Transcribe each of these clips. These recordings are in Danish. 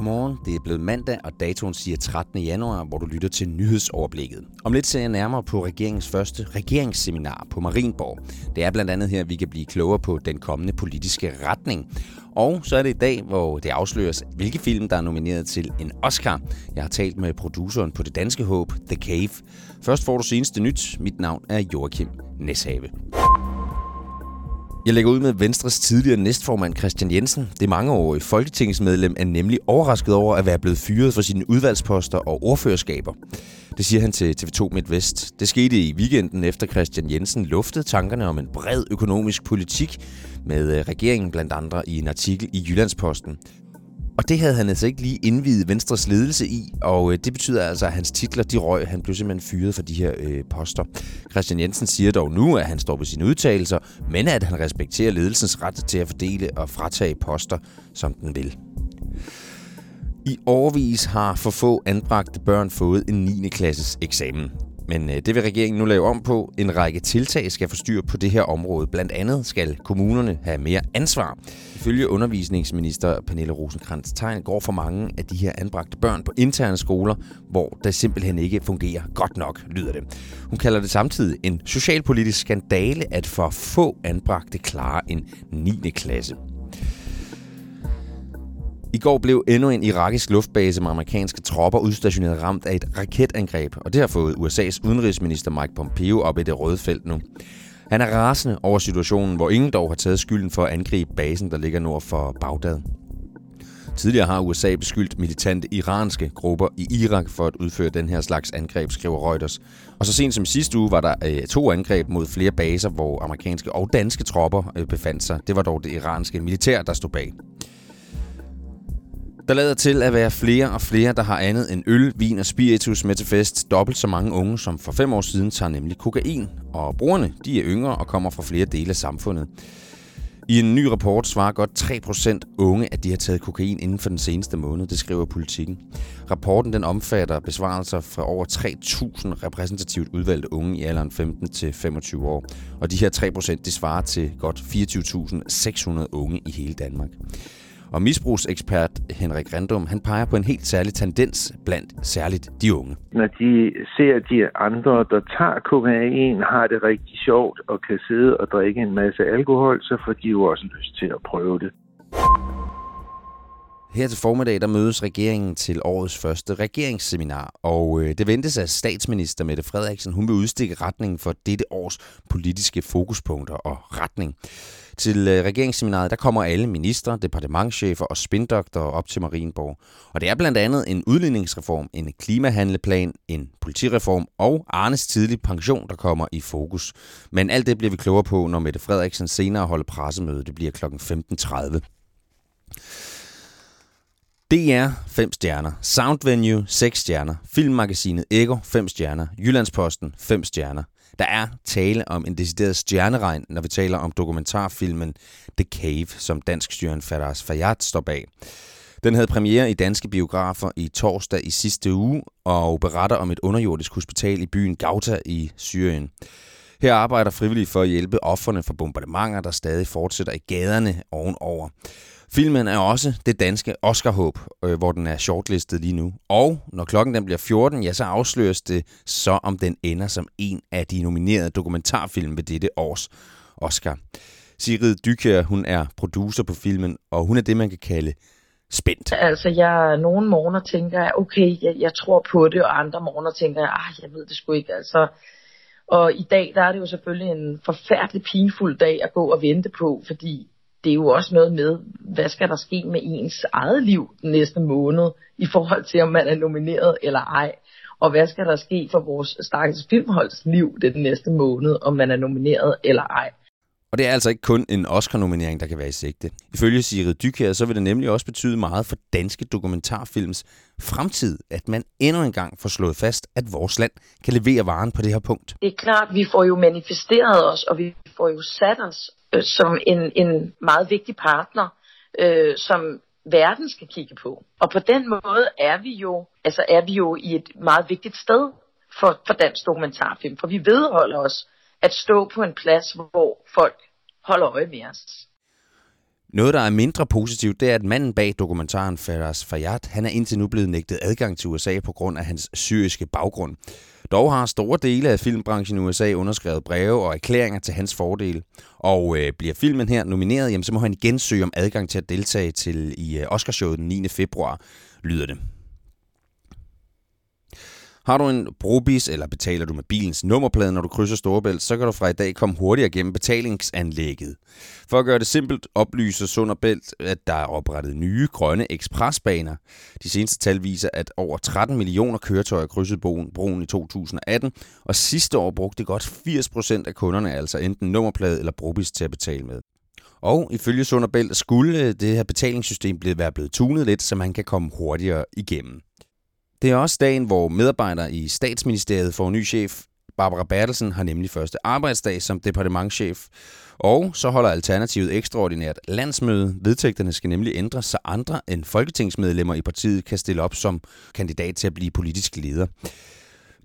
Godmorgen, det er blevet mandag, og datoen siger 13. januar, hvor du lytter til nyhedsoverblikket. Om lidt ser jeg nærmere på regeringens første regeringsseminar på Marienborg. Det er blandt andet her, vi kan blive klogere på den kommende politiske retning. Og så er det i dag, hvor det afsløres, hvilke film, der er nomineret til en Oscar. Jeg har talt med produceren på det danske håb, The Cave. Først får du seneste nyt. Mit navn er Joachim Neshave. Jeg lægger ud med Venstres tidligere næstformand Christian Jensen. Det mangeårige folketingsmedlem er nemlig overrasket over at være blevet fyret for sine udvalgsposter og ordførerskaber. Det siger han til TV2 MidtVest. Det skete i weekenden efter Christian Jensen luftede tankerne om en bred økonomisk politik med øh, regeringen blandt andre i en artikel i Jyllandsposten. Og det havde han altså ikke lige indvidet Venstres ledelse i, og øh, det betyder altså, at hans titler, de røg. Han blev simpelthen fyret for de her øh, poster. Christian Jensen siger dog nu, at han står på sine udtalelser, men at han respekterer ledelsens ret til at fordele og fratage poster, som den vil. I årvis har for få anbragte børn fået en 9. klasses eksamen. Men øh, det vil regeringen nu lave om på. En række tiltag skal få styr på det her område. Blandt andet skal kommunerne have mere ansvar. Ifølge undervisningsminister Pernille rosenkrantz tegn går for mange af de her anbragte børn på interne skoler, hvor det simpelthen ikke fungerer godt nok, lyder det. Hun kalder det samtidig en socialpolitisk skandale, at for få anbragte klarer en 9. klasse. I går blev endnu en irakisk luftbase med amerikanske tropper udstationeret ramt af et raketangreb, og det har fået USA's udenrigsminister Mike Pompeo op i det røde felt nu. Han er rasende over situationen, hvor ingen dog har taget skylden for at angribe basen, der ligger nord for Bagdad. Tidligere har USA beskyldt militante iranske grupper i Irak for at udføre den her slags angreb, skriver Reuters. Og så sent som sidste uge var der øh, to angreb mod flere baser, hvor amerikanske og danske tropper øh, befandt sig. Det var dog det iranske militær, der stod bag. Der lader til at være flere og flere, der har andet end øl, vin og spiritus med til fest. Dobbelt så mange unge, som for fem år siden tager nemlig kokain. Og brugerne, de er yngre og kommer fra flere dele af samfundet. I en ny rapport svarer godt 3% unge, at de har taget kokain inden for den seneste måned, det skriver politikken. Rapporten den omfatter besvarelser fra over 3.000 repræsentativt udvalgte unge i alderen 15 til 25 år. Og de her 3% de svarer til godt 24.600 unge i hele Danmark. Og misbrugsekspert Henrik Rendum, han peger på en helt særlig tendens blandt særligt de unge. Når de ser de andre, der tager kokain, har det rigtig sjovt og kan sidde og drikke en masse alkohol, så får de jo også lyst til at prøve det. Her til formiddag, der mødes regeringen til årets første regeringsseminar, og øh, det ventes, at statsminister Mette Frederiksen hun vil udstikke retningen for dette års politiske fokuspunkter og retning. Til øh, regeringsseminaret, der kommer alle ministre, departementchefer og spindoktorer op til Marienborg. Og det er blandt andet en udligningsreform, en klimahandleplan, en politireform og Arnes tidlig pension, der kommer i fokus. Men alt det bliver vi klogere på, når Mette Frederiksen senere holder pressemøde. Det bliver kl. 15.30. DR 5 stjerner, Soundvenue 6 stjerner, Filmmagasinet Ego 5 stjerner, Jyllandsposten 5 stjerner. Der er tale om en decideret stjerneregn, når vi taler om dokumentarfilmen The Cave, som dansk styren Faraz Fayyad står bag. Den havde premiere i danske biografer i torsdag i sidste uge og beretter om et underjordisk hospital i byen Gauta i Syrien. Her arbejder frivillige for at hjælpe offerne for bombardementer, der stadig fortsætter i gaderne ovenover. Filmen er også det danske Oscar-håb, øh, hvor den er shortlistet lige nu. Og når klokken den bliver 14, ja, så afsløres det så, om den ender som en af de nominerede dokumentarfilm ved dette års Oscar. Sigrid Dykjær, hun er producer på filmen, og hun er det, man kan kalde spændt. Altså, jeg nogle morgener tænker jeg, okay, jeg, jeg tror på det, og andre morgener tænker jeg, ah, jeg ved det sgu ikke. Altså, og i dag, der er det jo selvfølgelig en forfærdelig pinfuld dag at gå og vente på, fordi det er jo også noget med, hvad skal der ske med ens eget liv den næste måned, i forhold til om man er nomineret eller ej. Og hvad skal der ske for vores stakkels filmholds liv den næste måned, om man er nomineret eller ej. Og det er altså ikke kun en Oscar-nominering, der kan være i sigte. Ifølge Sigrid Dykær, så vil det nemlig også betyde meget for danske dokumentarfilms fremtid, at man endnu en gang får slået fast, at vores land kan levere varen på det her punkt. Det er klart, vi får jo manifesteret os, og vi får jo sat os Øh, som en, en meget vigtig partner, øh, som verden skal kigge på. Og på den måde er vi jo, altså er vi jo i et meget vigtigt sted for, for dansk dokumentarfilm, for vi vedholder os at stå på en plads, hvor folk holder øje med os. Noget, der er mindre positivt, det er, at manden bag dokumentaren Faraz Fayyad, han er indtil nu blevet nægtet adgang til USA på grund af hans syriske baggrund. Dog har store dele af filmbranchen i USA underskrevet breve og erklæringer til hans fordel. Og øh, bliver filmen her nomineret, jamen, så må han igen søge om adgang til at deltage til i øh, Oscarshowet den 9. februar, lyder det. Har du en brobis, eller betaler du med bilens nummerplade, når du krydser Storebælt, så kan du fra i dag komme hurtigere gennem betalingsanlægget. For at gøre det simpelt, oplyser Sund Bælt, at der er oprettet nye grønne ekspresbaner. De seneste tal viser, at over 13 millioner køretøjer krydsede broen i 2018, og sidste år brugte godt 80 procent af kunderne altså enten nummerplade eller brobis til at betale med. Og ifølge Sund Bælt skulle det her betalingssystem være blevet tunet lidt, så man kan komme hurtigere igennem. Det er også dagen, hvor medarbejdere i statsministeriet får en ny chef. Barbara Bertelsen har nemlig første arbejdsdag som departementchef. Og så holder Alternativet ekstraordinært landsmøde. Vedtægterne skal nemlig ændres, så andre end folketingsmedlemmer i partiet kan stille op som kandidat til at blive politisk leder.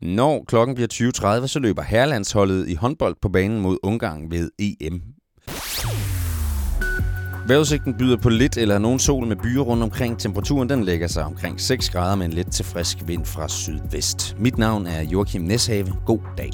Når klokken bliver 20.30, så løber herlandsholdet i håndbold på banen mod Ungarn ved EM. Vejrudsigten byder på lidt eller nogen sol med byer rundt omkring. Temperaturen den lægger sig omkring 6 grader med en let til frisk vind fra sydvest. Mit navn er Joachim Neshave. God dag.